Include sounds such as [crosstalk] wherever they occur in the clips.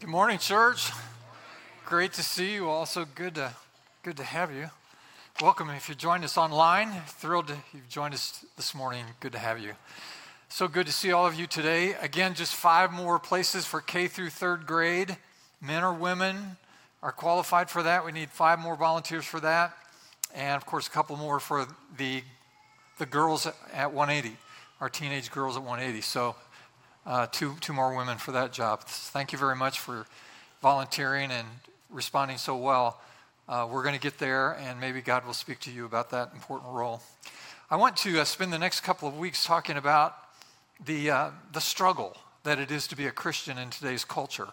Good morning, church. Great to see you. Also good to good to have you. Welcome if you joined us online. Thrilled to you've joined us this morning. Good to have you. So good to see all of you today. Again, just five more places for K through third grade. Men or women are qualified for that. We need five more volunteers for that, and of course, a couple more for the the girls at 180, our teenage girls at 180. So uh, two, two more women for that job. Thank you very much for volunteering and responding so well. Uh, we're going to get there, and maybe God will speak to you about that important role. I want to uh, spend the next couple of weeks talking about the, uh, the struggle that it is to be a Christian in today's culture,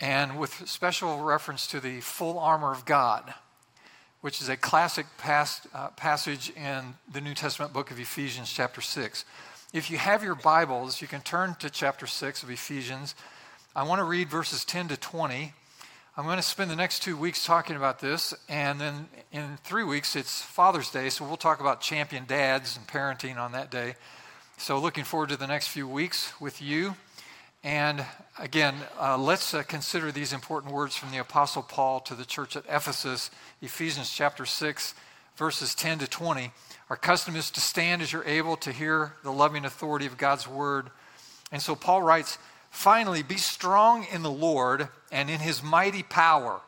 and with special reference to the full armor of God, which is a classic past, uh, passage in the New Testament book of Ephesians, chapter 6. If you have your Bibles, you can turn to chapter 6 of Ephesians. I want to read verses 10 to 20. I'm going to spend the next two weeks talking about this, and then in three weeks it's Father's Day, so we'll talk about champion dads and parenting on that day. So, looking forward to the next few weeks with you. And again, uh, let's uh, consider these important words from the Apostle Paul to the church at Ephesus, Ephesians chapter 6, verses 10 to 20. Our custom is to stand as you're able to hear the loving authority of God's word. And so Paul writes, Finally, be strong in the Lord and in his mighty power.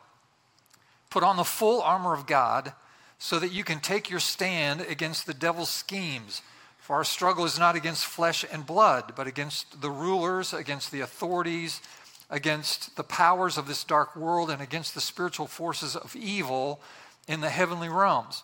Put on the full armor of God so that you can take your stand against the devil's schemes. For our struggle is not against flesh and blood, but against the rulers, against the authorities, against the powers of this dark world, and against the spiritual forces of evil in the heavenly realms.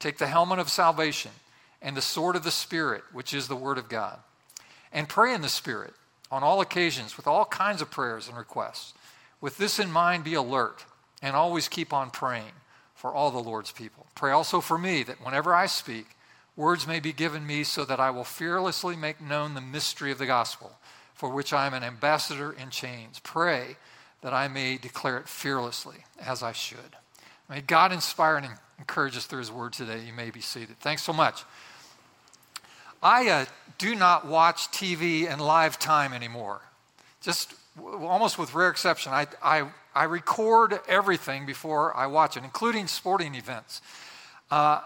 Take the helmet of salvation and the sword of the Spirit, which is the Word of God. And pray in the Spirit on all occasions with all kinds of prayers and requests. With this in mind, be alert and always keep on praying for all the Lord's people. Pray also for me that whenever I speak, words may be given me so that I will fearlessly make known the mystery of the gospel, for which I am an ambassador in chains. Pray that I may declare it fearlessly as I should. May God inspire and encourage us through His Word today. You may be seated. Thanks so much. I uh, do not watch TV in live time anymore. Just almost with rare exception, I, I, I record everything before I watch it, including sporting events. Uh,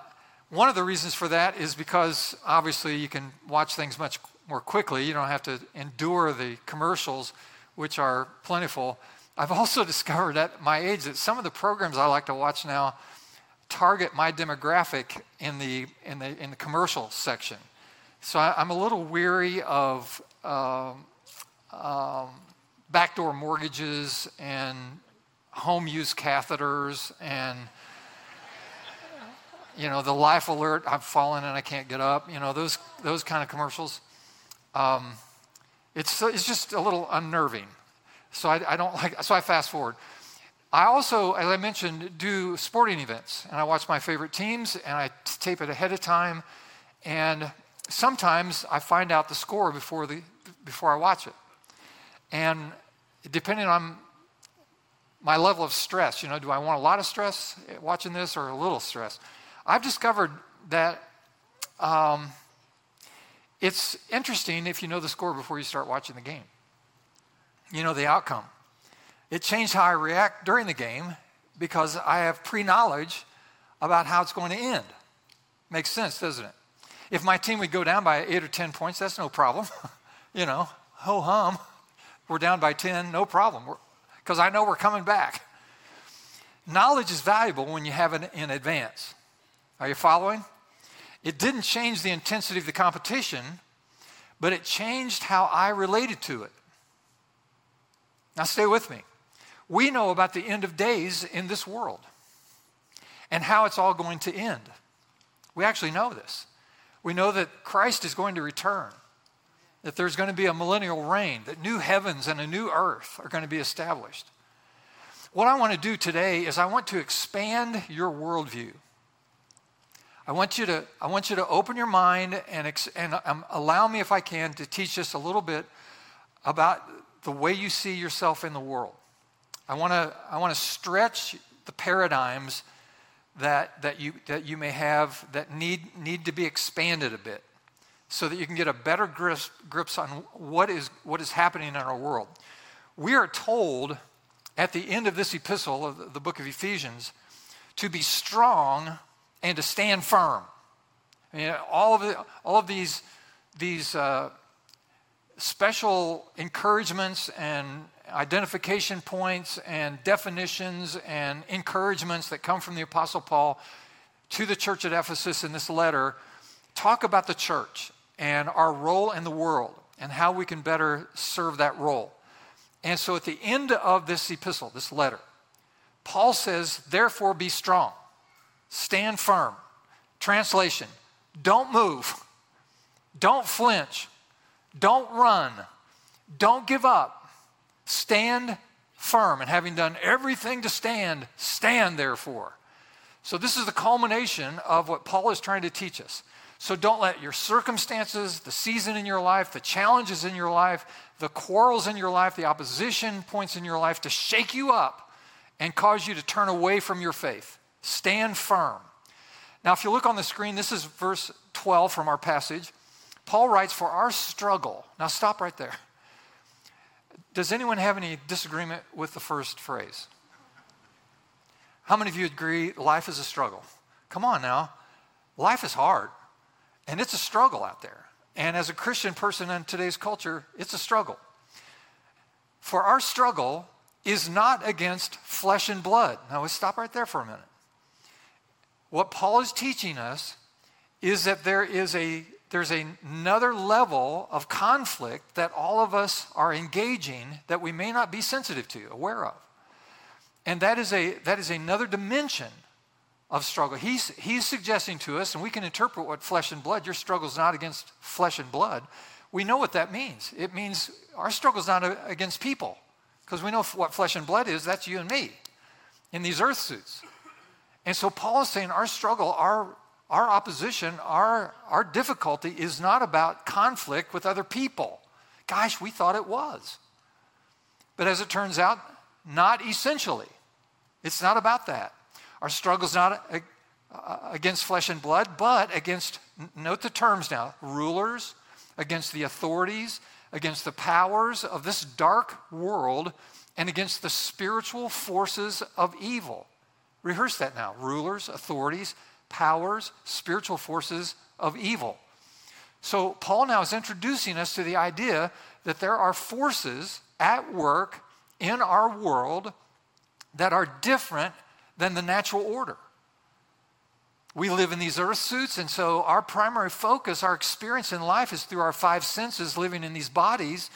one of the reasons for that is because obviously you can watch things much more quickly. You don't have to endure the commercials, which are plentiful. I've also [laughs] discovered at my age that some of the programs I like to watch now target my demographic in the, in the, in the commercial section. So I, am a little weary of um, um, backdoor mortgages and home use catheters and you know the life alert i've fallen and i can't get up you know those those kind of commercials um, it's, it's just a little unnerving so I, I don't [laughs] like, so I fast forward. I also, as I mentioned, do sporting events, and I watch my favorite teams, and I tape it ahead of time, and sometimes I find out the score before the before I watch it, and depending on my level of stress, you know, do I want a lot of stress watching this or a little stress? I've discovered that um, it's interesting if you know the score before you start watching the game you know the outcome. It changed how I react during the game because I have pre knowledge about how it's going to end. Makes sense, doesn't it? If my team would go down by eight or 10 points, that's no problem. [laughs] you know, ho hum. We're down by 10, no problem, because I know we're coming back. Knowledge is valuable when you have it in advance. Are you following? It didn't change the intensity of the competition, but it changed how I related to it. Now, stay with me. We know about the end of days in this world and how it's all going to end. We actually know this. We know that Christ is going to return, that there's going to be a millennial reign, that new heavens and a new earth are going to be established. What I want to do today is I want to expand your worldview. I want you to, I want you to open your mind and, and um, allow me, if I can, to teach just a little bit about the way you see yourself in the world. I want to, I want to stretch the paradigms that, that, you, that you may have that need, need to be expanded a bit so that you can get a better grips, grips on what is, what is happening in our world. We are told at the end of this epistle of the, book of Ephesians to be strong and to stand firm. I mean, all of, the, all of these, these uh, special encouragements and identification points and definitions and encouragements that come from the Apostle Paul to the church at Ephesus in this letter talk about the church and our role in the world and how we can better serve that role. And so at the end of this epistle, this letter, Paul says, Therefore be strong. Stand firm. Translation Don't move. [laughs] Don't flinch. Don't run. Don't give up. Stand firm. And having done everything to stand, stand therefore. So, this is the culmination of what Paul is trying to teach us. So, don't let your circumstances, the season in your life, the challenges in your life, the quarrels in your life, the opposition points in your life to shake you up and cause you to turn away from your faith. Stand firm. Now, if you look on the screen, this is verse 12 from our passage. Paul writes, For our struggle. Now, stop right there. Does anyone have any disagreement with the first phrase? How many of you agree life is a struggle? Come on now. Life is hard, and it's a struggle out there. And as a Christian person in today's culture, it's a struggle. For our struggle is not against flesh and blood. Now, let's stop right there for a minute. What Paul is teaching us is that there is a there's another level of conflict that all of us are engaging that we may not be sensitive to, aware of. And that is, a, that is another dimension of struggle. He's, he's suggesting to us, and we can interpret what flesh and blood, your struggle is not against flesh and blood. We know what that means. It means our struggle is not against people, because we know what flesh and blood is. That's you and me in these earth suits. And so Paul is saying our struggle, our, our opposition, our, our difficulty is not about conflict with other people. Gosh, we thought it was. But as it turns out, not essentially. It's not about that. Our struggle is not uh, uh, against flesh and blood, but against, note the terms now, rulers, against the authorities, against the powers of this dark world, and against the spiritual forces of evil. Rehearse that now. Rulers, authorities, powers, spiritual forces of evil. So, Paul now is introducing us to the idea that there are forces at work in our world that are different than the natural order. We live in these earth suits, and so our primary focus, our experience in life is through our five senses living in these bodies,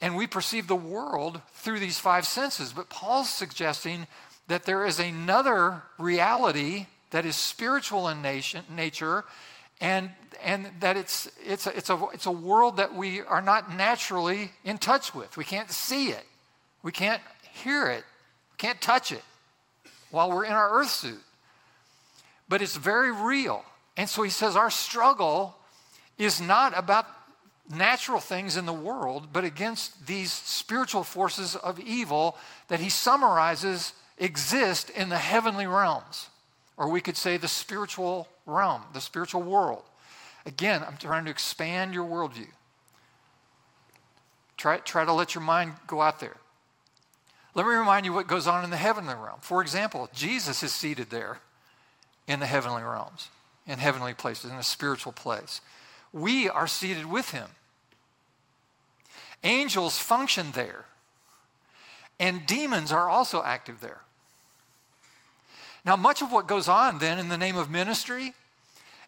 and we perceive the world through these five senses. But Paul's suggesting that there is another reality that is spiritual in nature and, and that it's, it's, a, it's, a, it's a world that we are not naturally in touch with. We can't see it, we can't hear it, we can't touch it while we're in our earth suit. But it's very real. And so he says our struggle is not about natural things in the world, but against these spiritual forces of evil that he summarizes exist in the heavenly realms, or we could say the spiritual realm, the spiritual world. Again, I'm trying to expand your worldview. Try, try to let your mind go out there. Let me remind you what goes on in the heavenly realm. For example, Jesus is seated there in the heavenly realms, in heavenly places, in a spiritual place. We are seated with him. Angels function there, and demons are also active there. Now, much of what goes on then in the name of ministry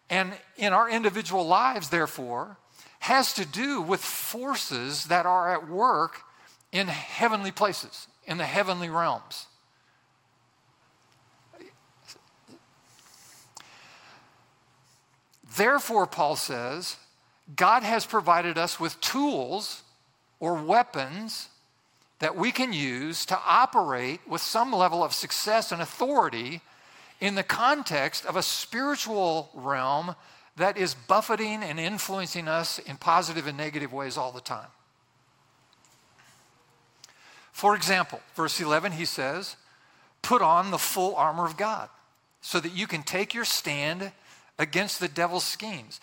and in our individual lives, therefore, has to do with forces that are at work in heavenly places, in the heavenly realms. Therefore, Paul says, God has provided us with tools or weapons that we can use to operate with some level of success and authority in the context of a spiritual realm that is buffeting and influencing us in positive and negative ways all the time. For example, verse 11, he says, Put on the full armor of God so that you can take your stand against the devil's schemes.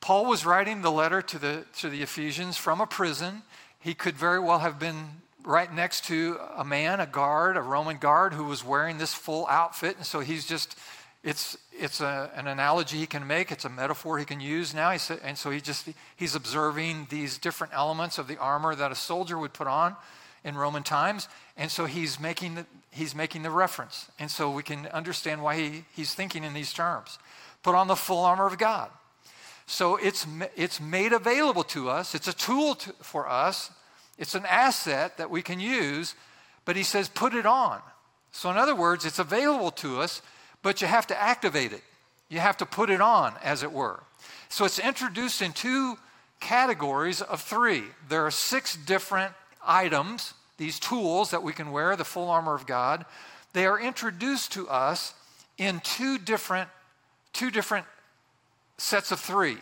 Paul was writing the letter to the, to the Ephesians from a prison. He could very well have been right next to a man, a guard, a Roman guard, who was wearing this full outfit. And so he's just, it's, it's a, an analogy he can make, it's a metaphor he can use now. He said, and so he just, he's observing these different elements of the armor that a soldier would put on in Roman times. And so he's making the, he's making the reference. And so we can understand why he, he's thinking in these terms. Put on the full armor of God. So it's, it's made available to us, it's a tool to, for us, it's an asset that we can use, but he says, put it on. So, in other words, it's available to us, but you have to activate it. You have to put it on, as it were. So, it's introduced in two categories of three. There are six different items, these tools that we can wear, the full armor of God. They are introduced to us in two different, two different sets of three.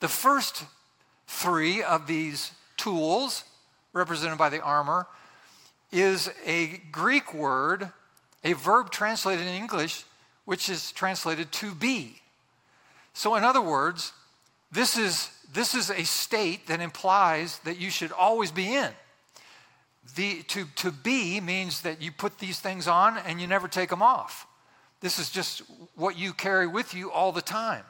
The first three of these tools, represented by the armor, is a Greek word, a verb translated in English, which is translated to be. So, in other words, this is, this is a state that implies that you should always be in. The, to, to be means that you put these things on and you never take them off. This is just what you carry with you all the time.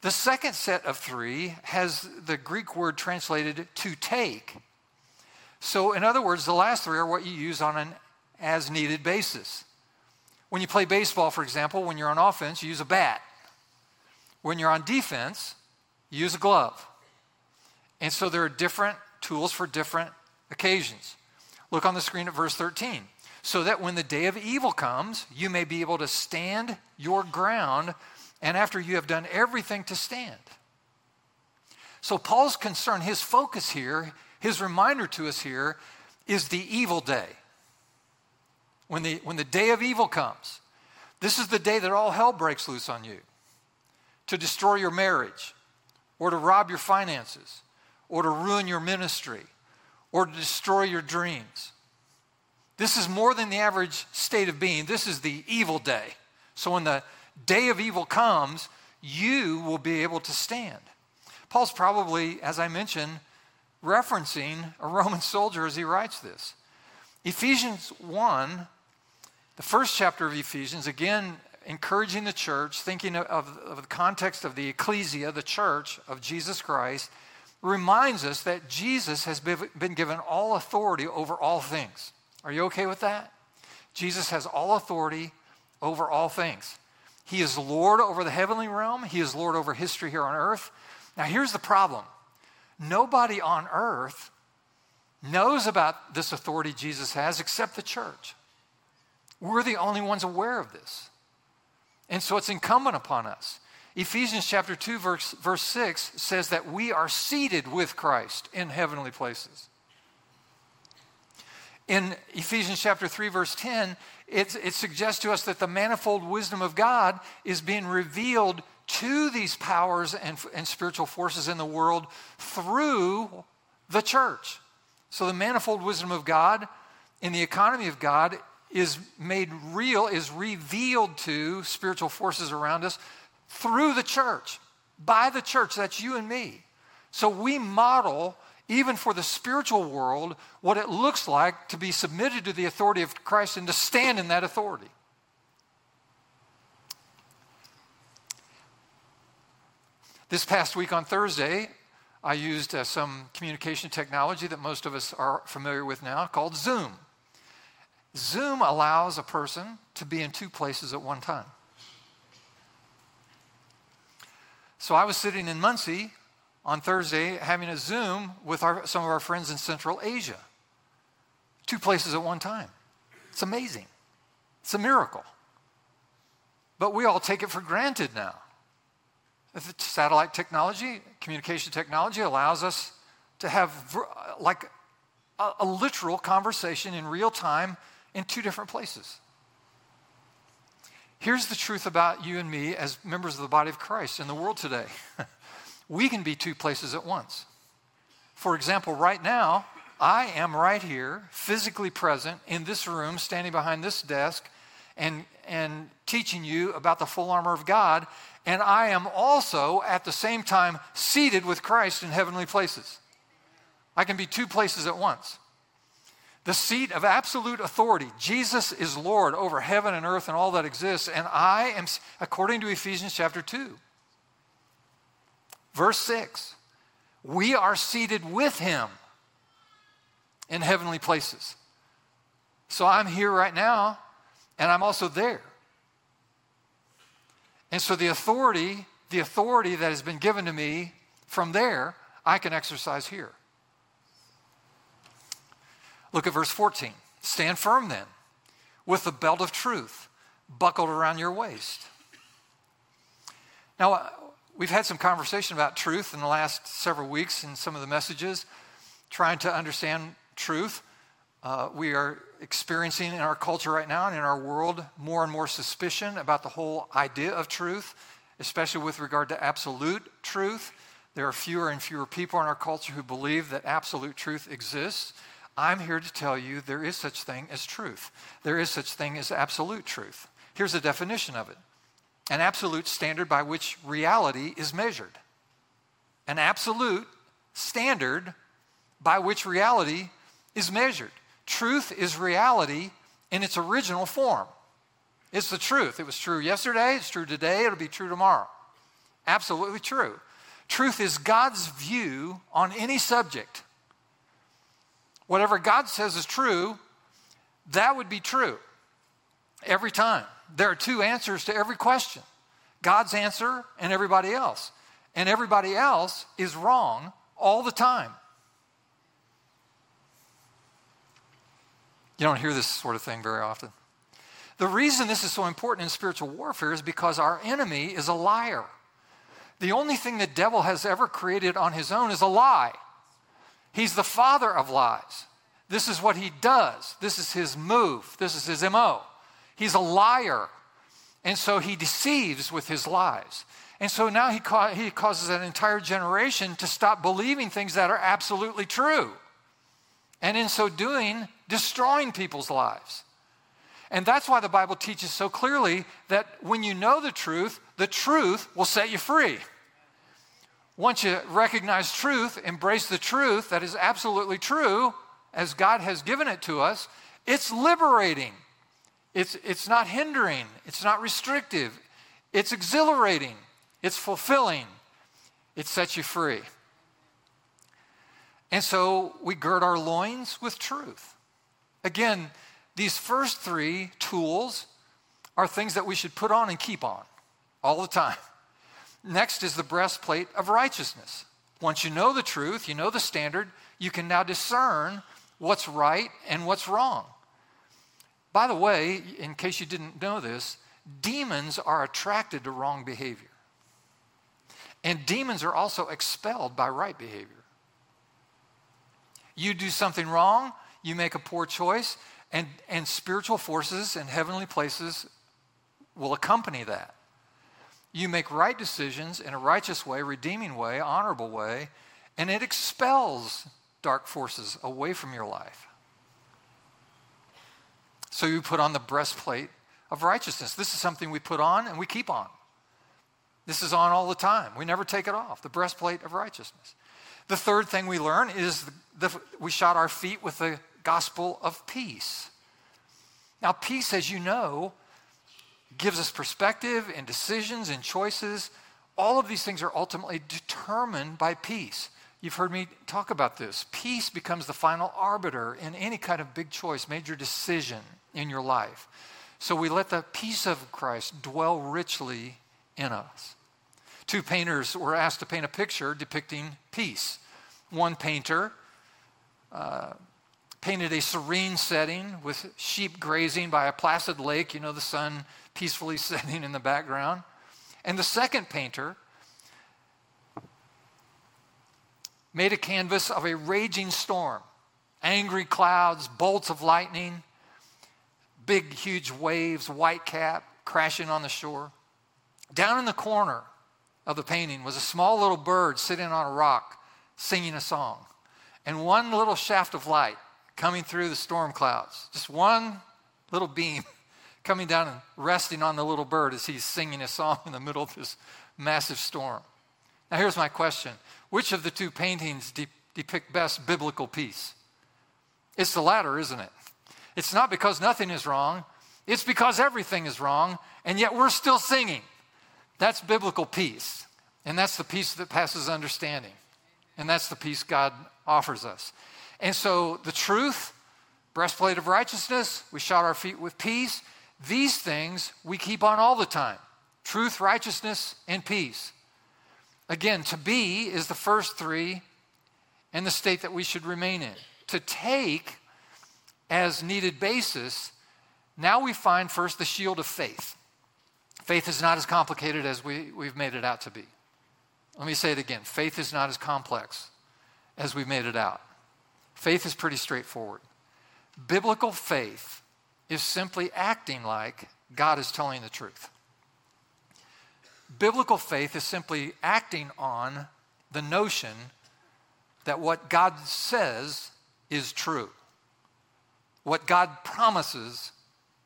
The second set of three has the Greek word translated to take. So, in other words, the last three are what you use on an as needed basis. When you play baseball, for example, when you're on offense, you use a bat. When you're on defense, you use a glove. And so there are different tools for different occasions. Look on the screen at verse 13 so that when the day of evil comes, you may be able to stand your ground, and after you have done everything to stand. So, Paul's concern, his focus here, his reminder to us here, is the evil day. When the, when the day of evil comes, this is the day that all hell breaks loose on you to destroy your marriage, or to rob your finances, or to ruin your ministry, or to destroy your dreams. This is more than the average state of being. This is the evil day. So when the day of evil comes, you will be able to stand. Paul's probably, as I mentioned, referencing a Roman soldier as he writes this. Ephesians 1, the first chapter of Ephesians, again, encouraging the church, thinking of, of, the context of the ecclesia, the church of Jesus Christ, reminds us that Jesus has been given all authority over all things. Are you okay with that? Jesus has all authority over all things. He is Lord over the heavenly realm, He is Lord over history here on earth. Now, here's the problem nobody on earth knows about this authority Jesus has except the church. We're the only ones aware of this. And so it's incumbent upon us. Ephesians chapter 2, verse, verse 6 says that we are seated with Christ in heavenly places in Ephesians chapter 3, verse 10, it, it suggests to us that the manifold wisdom of God is being revealed to these powers and, and spiritual forces in the world through the church. So the manifold wisdom of God in the economy of God is made real, is revealed to spiritual forces around us through the church, by the church. That's you and me. So we model even for the spiritual world, what it looks like to be submitted to the authority of Christ and to stand in that authority. This past week on Thursday, I used uh, some communication technology that most of us are familiar with now called Zoom. Zoom allows a person to be in two places at one time. So I was sitting in Muncie on Thursday having a Zoom with our, some of our friends in Central Asia. Two places at one time. It's amazing. It's a miracle. But we all take it for granted now. Satellite technology, communication technology allows us to have like a, a literal conversation in real time in two different places. Here's the truth about you and me as members of the body of Christ in the world today. [laughs] we can be two places at once. For example, right now, I am right here, physically present in this room, standing behind this desk, and, and teaching you about the full armor of God. And I am also, at the same time, seated with Christ in heavenly places. I can be two places at once. The seat of absolute authority. Jesus is Lord over heaven and earth and all that exists. And I am, according to Ephesians chapter 2, verse 6, we are seated with him in heavenly places. So I'm here right now, and I'm also there. And so the authority, the authority that has been given to me from there, I can exercise here. Look at verse 14. Stand firm then, with the belt of truth buckled around your waist. Now, we've had some conversation about truth in the last several weeks in some of the messages, trying to understand truth. Uh, we are experiencing in our culture right now and in our world more and more suspicion about the whole idea of truth, especially with regard to absolute truth. There are fewer and fewer people in our culture who believe that absolute truth exists. I'm here to tell you there is such thing as truth. There is such thing as absolute truth. Here's a definition of it. An absolute standard by which reality is measured. An absolute standard by which reality is measured. Truth is reality in its original form. It's the truth. It was true yesterday, it's true today, it'll be true tomorrow. Absolutely true. Truth is God's view on any subject. Whatever God says is true, that would be true every time. There are two answers to every question God's answer and everybody else. And everybody else is wrong all the time. You don't hear this sort of thing very often. The reason this is so important in spiritual warfare is because our enemy is a liar. The only thing the devil has ever created on his own is a lie. He's the father of lies. This is what he does. This is his move. This is his MO. He's a liar. And so he deceives with his lies. And so now he, ca- he causes an entire generation to stop believing things that are absolutely true. And in so doing, destroying people's lives. And that's why the Bible teaches so clearly that when you know the truth, the truth will set you free. Once you recognize truth, embrace the truth that is absolutely true, as God has given it to us, it's liberating. It's, it's not hindering, it's not restrictive, it's exhilarating, it's fulfilling, it sets you free. And so we gird our loins with truth. Again, these first three tools are things that we should put on and keep on all the time. Next is the breastplate of righteousness. Once you know the truth, you know the standard, you can now discern what's right and what's wrong. By the way, in case you didn't know this, demons are attracted to wrong behavior. And demons are also expelled by right behavior. You do something wrong, you make a poor choice, and, and spiritual forces and heavenly places will accompany that. You make right decisions in a righteous way, redeeming way, honorable way, and it expels dark forces away from your life. So you put on the breastplate of righteousness. This is something we put on and we keep on. This is on all the time. We never take it off. The breastplate of righteousness. The third thing we learn is the, the, we shot our feet with the gospel of peace. Now, peace, as you know, gives us perspective and decisions and choices. All of these things are ultimately determined by peace. You've heard me talk about this. Peace becomes the final arbiter in any kind of big choice, major decision in your life. So we let the peace of Christ dwell richly in us. Two painters were asked to paint a picture depicting peace. One painter uh, painted a serene setting with sheep grazing by a placid lake, you know, the sun peacefully [laughs] setting in the background. And the second painter made a canvas of a raging storm angry clouds, bolts of lightning, big, huge waves, white cap crashing on the shore. Down in the corner of the painting was a small little bird sitting on a rock singing a song. And one little shaft of light coming through the storm clouds, just one little beam [laughs] coming down and resting on the little bird as he's singing a song in the middle of this massive storm. Now, here's my question Which of the two paintings de- depict best biblical peace? It's the latter, isn't it? It's not because nothing is wrong, it's because everything is wrong, and yet we're still singing. That's biblical peace. And that's the peace that passes understanding. And that's the peace God offers us. And so the truth, breastplate of righteousness, we shod our feet with peace. These things we keep on all the time truth, righteousness, and peace. Again, to be is the first three and the state that we should remain in. To take as needed basis, now we find first the shield of faith. Faith is not as complicated as we, we've made it out to be. Let me say it again faith is not as complex as we've made it out. Faith is pretty straightforward. Biblical faith is simply acting like God is telling the truth. Biblical faith is simply acting on the notion that what God says is true. What God promises,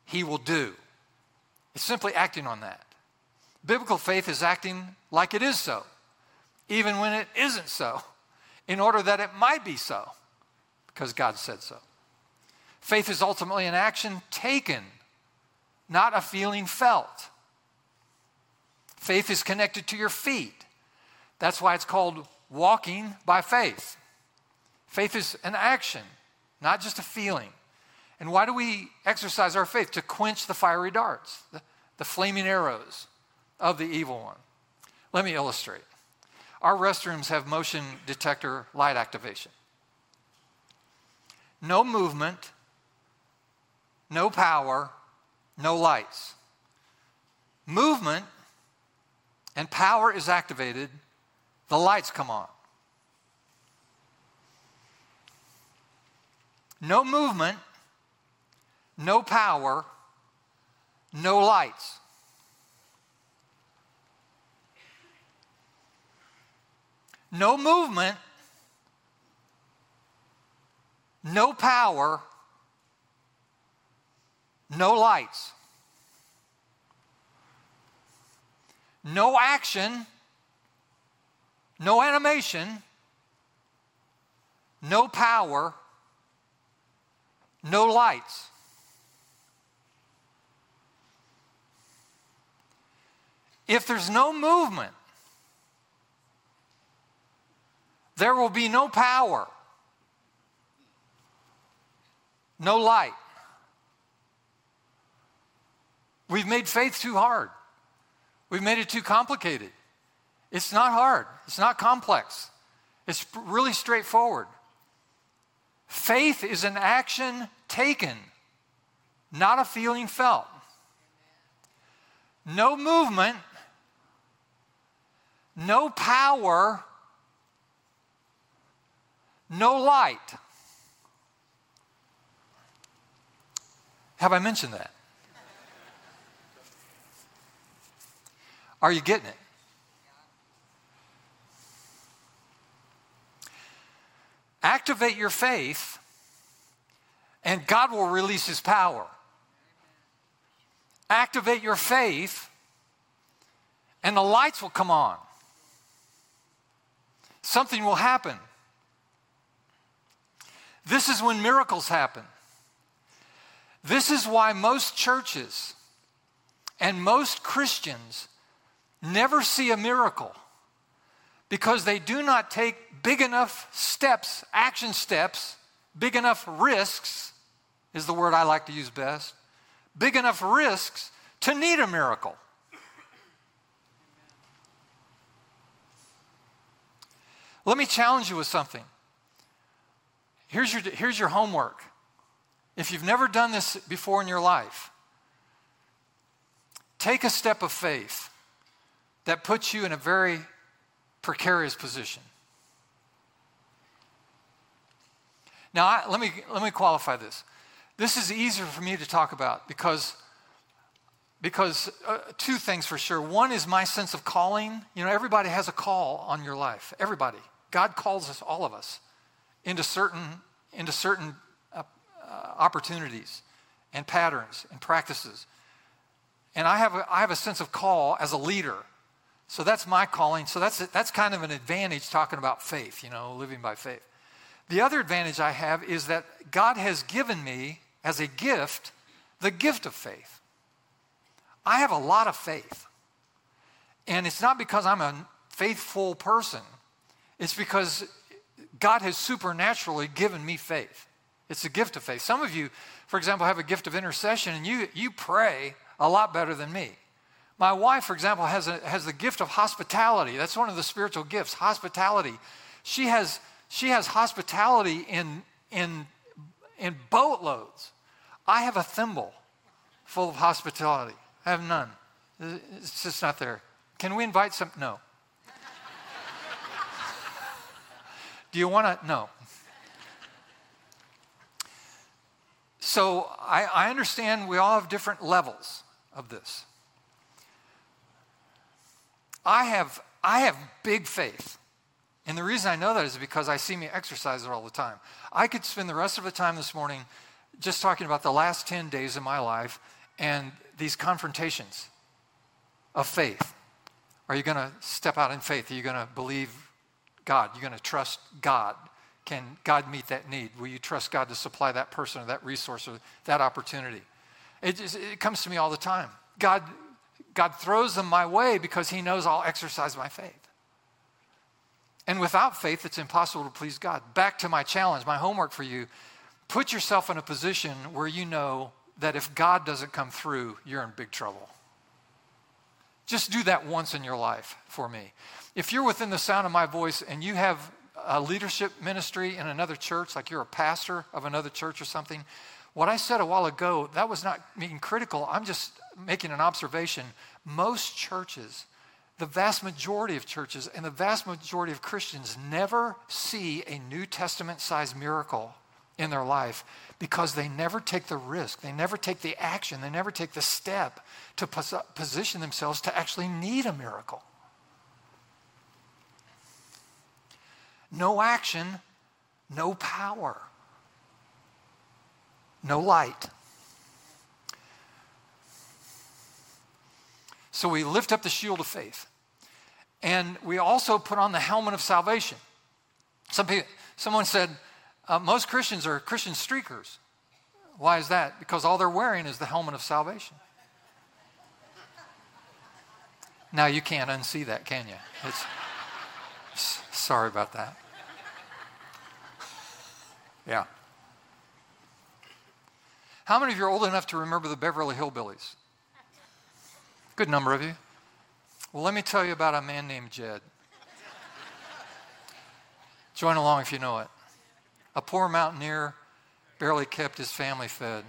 He will do. It's simply acting on that. Biblical faith is acting like it is so, even when it isn't so, in order that it might be so, because God said so. Faith is ultimately an action taken, not a feeling felt. Faith is connected to your feet. That's why it's called walking by faith. Faith is an action, not just a feeling. And why do we exercise our faith? To quench the fiery darts, the, the flaming arrows of the evil one. Let me illustrate. Our restrooms have motion detector light activation. No movement, no power, no lights. Movement and power is activated, the lights come on. No movement, no power, no lights. No movement, no power, no lights. No action, no animation, no power, no lights. If there's no movement, there will be no power, no light. We've made faith too hard. We've made it too complicated. It's not hard, it's not complex, it's really straightforward. Faith is an action taken, not a feeling felt. No movement, no power, no light. Have I mentioned that? Are you getting it? Activate your faith, and God will release His power. Activate your faith, and the lights will come on. Something will happen. This is when miracles happen. This is why most churches and most Christians never see a miracle because they do not take big enough steps, action steps, big enough risks, is the word I like to use best, big enough risks to need a miracle. Let me challenge you with something. Here's your, here's your homework. If you've never done this before in your life, take a step of faith that puts you in a very precarious position. Now, I, let, me, let me qualify this. This is easier for me to talk about because, because uh, two things for sure. One is my sense of calling. You know, everybody has a call on your life. Everybody. God calls us, all of us, into certain, into certain uh, uh, opportunities and patterns and practices. And I have, a, I have a sense of call as a leader. So that's my calling. So that's, that's kind of an advantage talking about faith, you know, living by faith. The other advantage I have is that God has given me, as a gift, the gift of faith. I have a lot of faith. And it's not because I'm a faithful person, it's because God has supernaturally given me faith. It's a gift of faith. Some of you, for example, have a gift of intercession and you, you pray a lot better than me. My wife, for example, has, a, has the gift of hospitality. That's one of the spiritual gifts, hospitality. She has, she has hospitality in, in, in boatloads. I have a thimble full of hospitality. I have none. It's just not there. Can we invite some? No. Do you want to? No. So I, I understand we all have different levels of this. I have, I have big faith. And the reason I know that is because I see me exercise it all the time. I could spend the rest of the time this morning just talking about the last 10 days of my life and these confrontations of faith. Are you going to step out in faith? Are you going to believe God? Are you going to trust God? Can God meet that need? Will you trust God to supply that person or that resource or that opportunity? It, just, it comes to me all the time. God, God throws them my way because He knows I'll exercise my faith. And without faith, it's impossible to please God. Back to my challenge, my homework for you put yourself in a position where you know that if God doesn't come through, you're in big trouble. Just do that once in your life for me. If you're within the sound of my voice and you have a leadership ministry in another church, like you're a pastor of another church or something, what I said a while ago, that was not being critical. I'm just making an observation. Most churches, the vast majority of churches, and the vast majority of Christians never see a New Testament sized miracle in their life because they never take the risk, they never take the action, they never take the step to pos- position themselves to actually need a miracle. No action, no power, no light. So we lift up the shield of faith. And we also put on the helmet of salvation. Some people, someone said, uh, most Christians are Christian streakers. Why is that? Because all they're wearing is the helmet of salvation. Now you can't unsee that, can you? It's, [laughs] sorry about that. Yeah. How many of you are old enough to remember the Beverly Hillbillies? Good number of you. Well, let me tell you about a man named Jed. Join along if you know it. A poor mountaineer barely kept his family fed.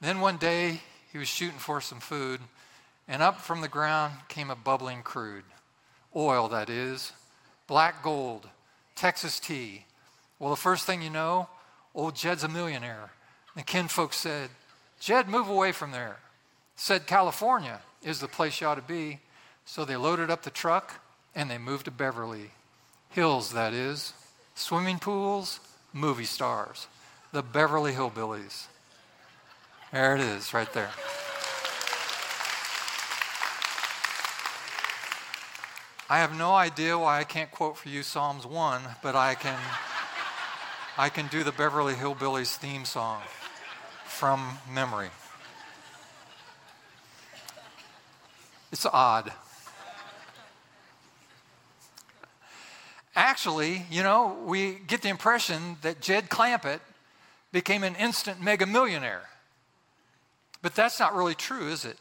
Then one day he was shooting for some food, and up from the ground came a bubbling crude. Oil, that is. Black gold. Texas tea. Well, the first thing you know, old Jed's a millionaire. The kinfolk said, Jed, move away from there. Said, California is the place you ought to be. So they loaded up the truck and they moved to Beverly Hills, that is. Swimming pools, movie stars, the Beverly Hillbillies. There it is, right there. I have no idea why I can't quote for you Psalms 1, but I can I can do the Beverly Hillbillies theme song from memory. It's odd. Actually, you know, we get the impression that Jed Clampett became an instant mega millionaire. But that's not really true, is it?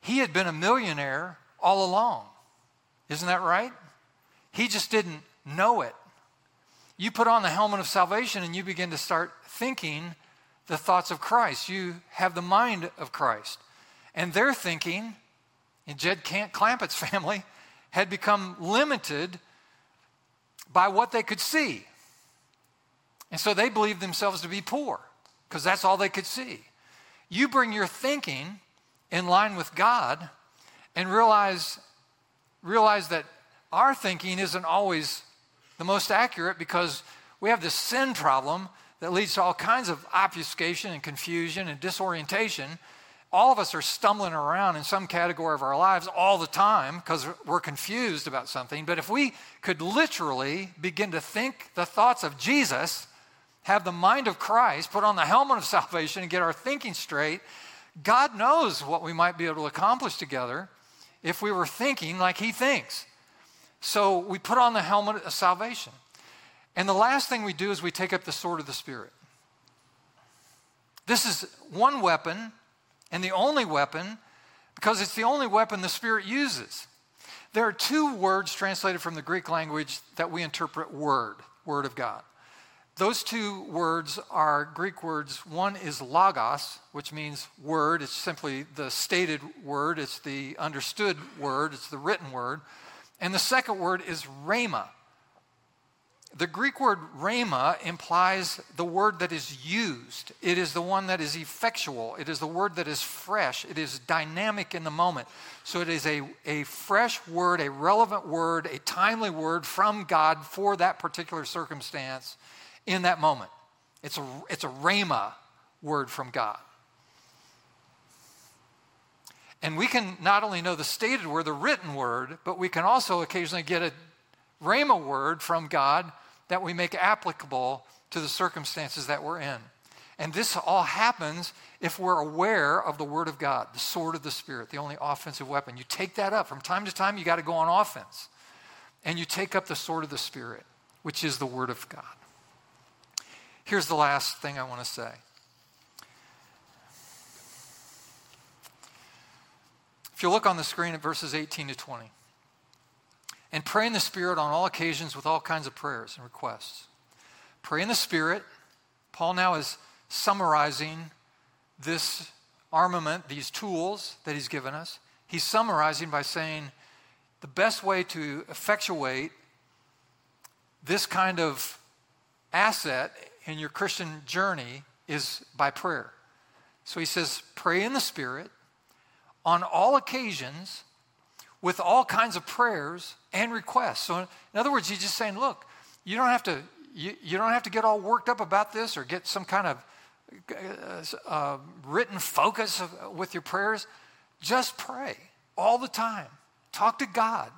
He had been a millionaire all along. Isn't that right? He just didn't know it. You put on the helmet of salvation and you begin to start thinking the thoughts of Christ. You have the mind of Christ. And their thinking, in Jed Clampett's family, had become limited by what they could see. And so they believed themselves to be poor because that's all they could see. You bring your thinking in line with God and realize, realize that our thinking isn't always the most accurate because we have this sin problem that leads to all kinds of obfuscation and confusion and disorientation. All of us are stumbling around in some category of our lives all the time because we're confused about something. But if we could literally begin to think the thoughts of Jesus, have the mind of Christ, put on the helmet of salvation, and get our thinking straight, God knows what we might be able to accomplish together if we were thinking like He thinks. So we put on the helmet of salvation. And the last thing we do is we take up the sword of the Spirit. This is one weapon and the only weapon because it's the only weapon the Spirit uses. There are two words translated from the Greek language that we interpret word, word of God. Those two words are Greek words. One is logos, which means word. It's simply the stated word, it's the understood word, it's the written word. And the second word is rhema, the Greek word rhema implies the word that is used. It is the one that is effectual. It is the word that is fresh. It is dynamic in the moment. So it is a, a fresh word, a relevant word, a timely word from God for that particular circumstance in that moment. It's a, it's a rhema word from God. And we can not only know the stated word, the written word, but we can also occasionally get a rhema word from God that we make applicable to the circumstances that we're in. And this all happens if we're aware of the Word of God, the sword of the Spirit, the only offensive weapon. You take that up. From time to time, you got to go on offense. And you take up the sword of the Spirit, which is the Word of God. Here's the last thing I want to say. If you look on the screen at verses 18 to 20, and pray in the Spirit on all occasions with all kinds of prayers and requests. Pray in the Spirit. Paul now is summarizing this armament, these tools that he's given us. He's summarizing by saying the best way to effectuate this kind of asset in your Christian journey is by prayer. So he says, pray in the Spirit on all occasions with all kinds of prayers and requests. So, in other words, he's just saying, look, you don't have to, you, you don't have to get all worked up about this or get some kind of uh, written focus of, with your prayers. Just pray all the time. Talk to God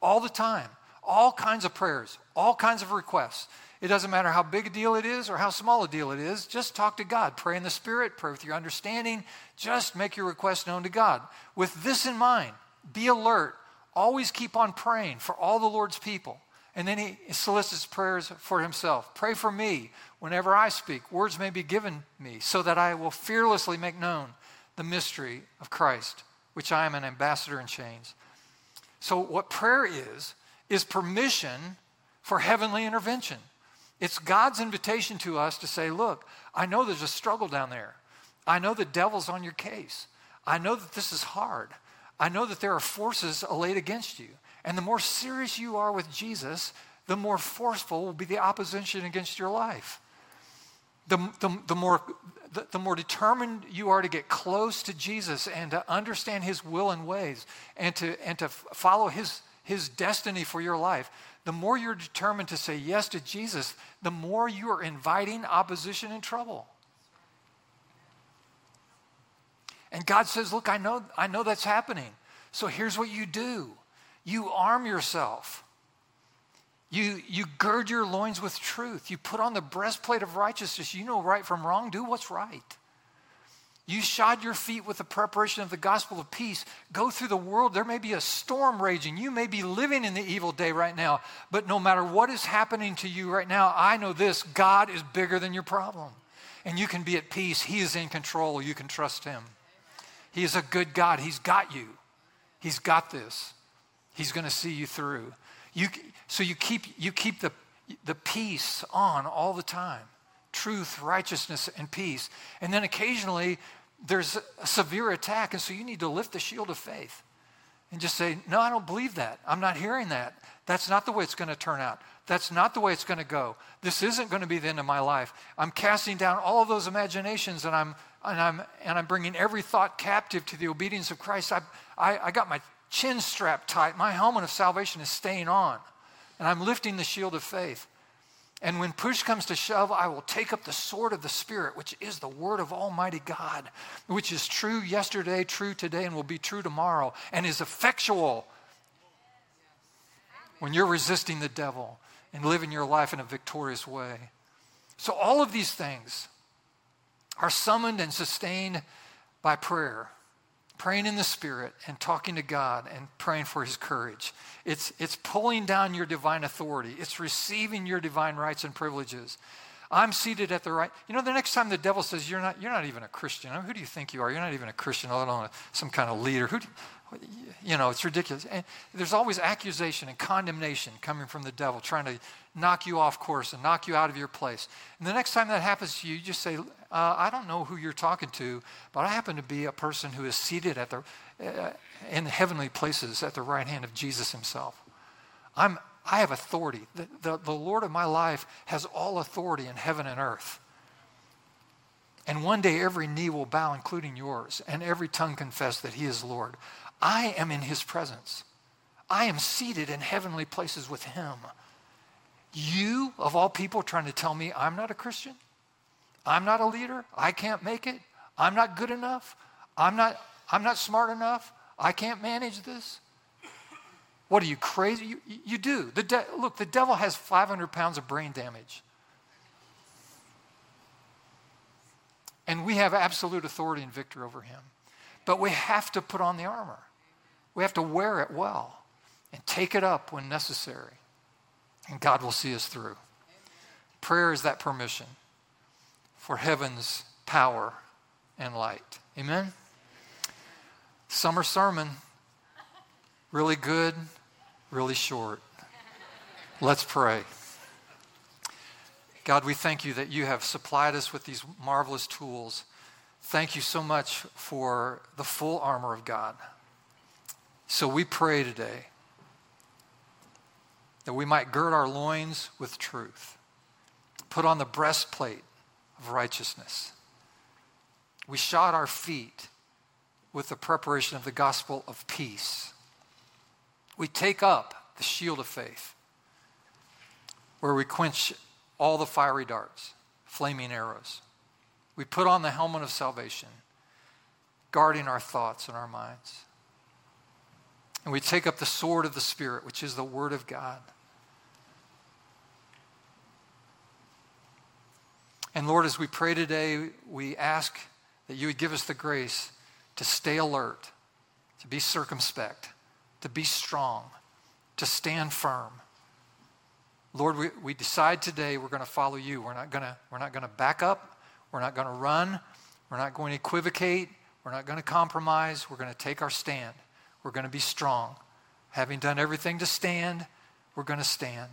all the time. All kinds of prayers, all kinds of requests. It doesn't matter how big a deal it is or how small a deal it is. Just talk to God. Pray in the Spirit. Pray with your understanding. Just make your request known to God. With this in mind, be alert. Always keep on praying for all the Lord's people. And then he solicits prayers for himself. Pray for me whenever I speak. Words may be given me so that I will fearlessly make known the mystery of Christ, which I am an ambassador in chains. So, what prayer is, is permission for heavenly intervention. It's God's invitation to us to say, Look, I know there's a struggle down there. I know the devil's on your case. I know that this is hard. I know that there are forces laid against you. And the more serious you are with Jesus, the more forceful will be the opposition against your life. The, the, the, more, the, the more determined you are to get close to Jesus and to understand his will and ways and to, and to follow his, his destiny for your life, the more you're determined to say yes to Jesus, the more you are inviting opposition and trouble. And God says, Look, I know, I know that's happening. So here's what you do you arm yourself. You, you gird your loins with truth. You put on the breastplate of righteousness. You know right from wrong. Do what's right. You shod your feet with the preparation of the gospel of peace. Go through the world. There may be a storm raging. You may be living in the evil day right now. But no matter what is happening to you right now, I know this God is bigger than your problem. And you can be at peace. He is in control. You can trust Him. He is a good God. He's got you. He's got this. He's going to see you through. You, so you keep, you keep the, the peace on all the time truth, righteousness, and peace. And then occasionally there's a severe attack, and so you need to lift the shield of faith. And just say, No, I don't believe that. I'm not hearing that. That's not the way it's going to turn out. That's not the way it's going to go. This isn't going to be the end of my life. I'm casting down all of those imaginations and I'm, and I'm, and I'm bringing every thought captive to the obedience of Christ. I, I, I got my chin strapped tight. My helmet of salvation is staying on. And I'm lifting the shield of faith. And when push comes to shove, I will take up the sword of the Spirit, which is the word of Almighty God, which is true yesterday, true today, and will be true tomorrow, and is effectual when you're resisting the devil and living your life in a victorious way. So, all of these things are summoned and sustained by prayer praying in the Spirit and talking to God and praying for His courage. It's, it's pulling down your divine authority, it's receiving your divine rights and privileges. I'm seated at the right. You know, the next time the devil says, You're not, you're not even a Christian, who do you think you are? You're not even a Christian, let alone some kind of leader. Who do, you know, it's ridiculous. And there's always accusation and condemnation coming from the devil, trying to knock you off course and knock you out of your place. And the next time that happens to you, you just say, uh, I don't know who you're talking to, but I happen to be a person who is seated at the, uh, in heavenly places at the right hand of Jesus himself. I'm, I have authority. The, the, the Lord of my life has all authority in heaven and earth. And one day every knee will bow, including yours, and every tongue confess that He is Lord. I am in His presence. I am seated in heavenly places with Him. You, of all people, trying to tell me I'm not a Christian? I'm not a leader? I can't make it? I'm not good enough? I'm not, I'm not smart enough? I can't manage this? What are you crazy? You, you do. The de- look, the devil has 500 pounds of brain damage. And we have absolute authority and victory over him. But we have to put on the armor. We have to wear it well and take it up when necessary and God will see us through. Prayer is that permission for heaven's power and light. Amen? Summer sermon, really good, really short. Let's pray. God, we thank you that you have supplied us with these marvelous tools. Thank you so much for the full armor of God. So we pray today that we might gird our loins with truth, put on the breastplate of righteousness. We shod our feet with the preparation of the gospel of peace. We take up the shield of faith, where we quench all the fiery darts, flaming arrows. We put on the helmet of salvation, guarding our thoughts and our minds. And we take up the sword of the Spirit, which is the Word of God. And Lord, as we pray today, we ask that you would give us the grace to stay alert, to be circumspect, to be strong, to stand firm. Lord, we, we decide today we're going to follow you. We're not going to, we're not going to back up. We're not going to run. We're not going to equivocate. We're not going to compromise. We're going to take our stand. We're going to be strong. Having done everything to stand, we're going to stand.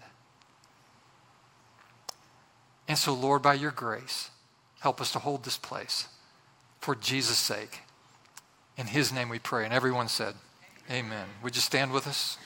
And so, Lord, by your grace, help us to hold this place for Jesus' sake. In his name we pray. And everyone said, Amen. Amen. Would you stand with us?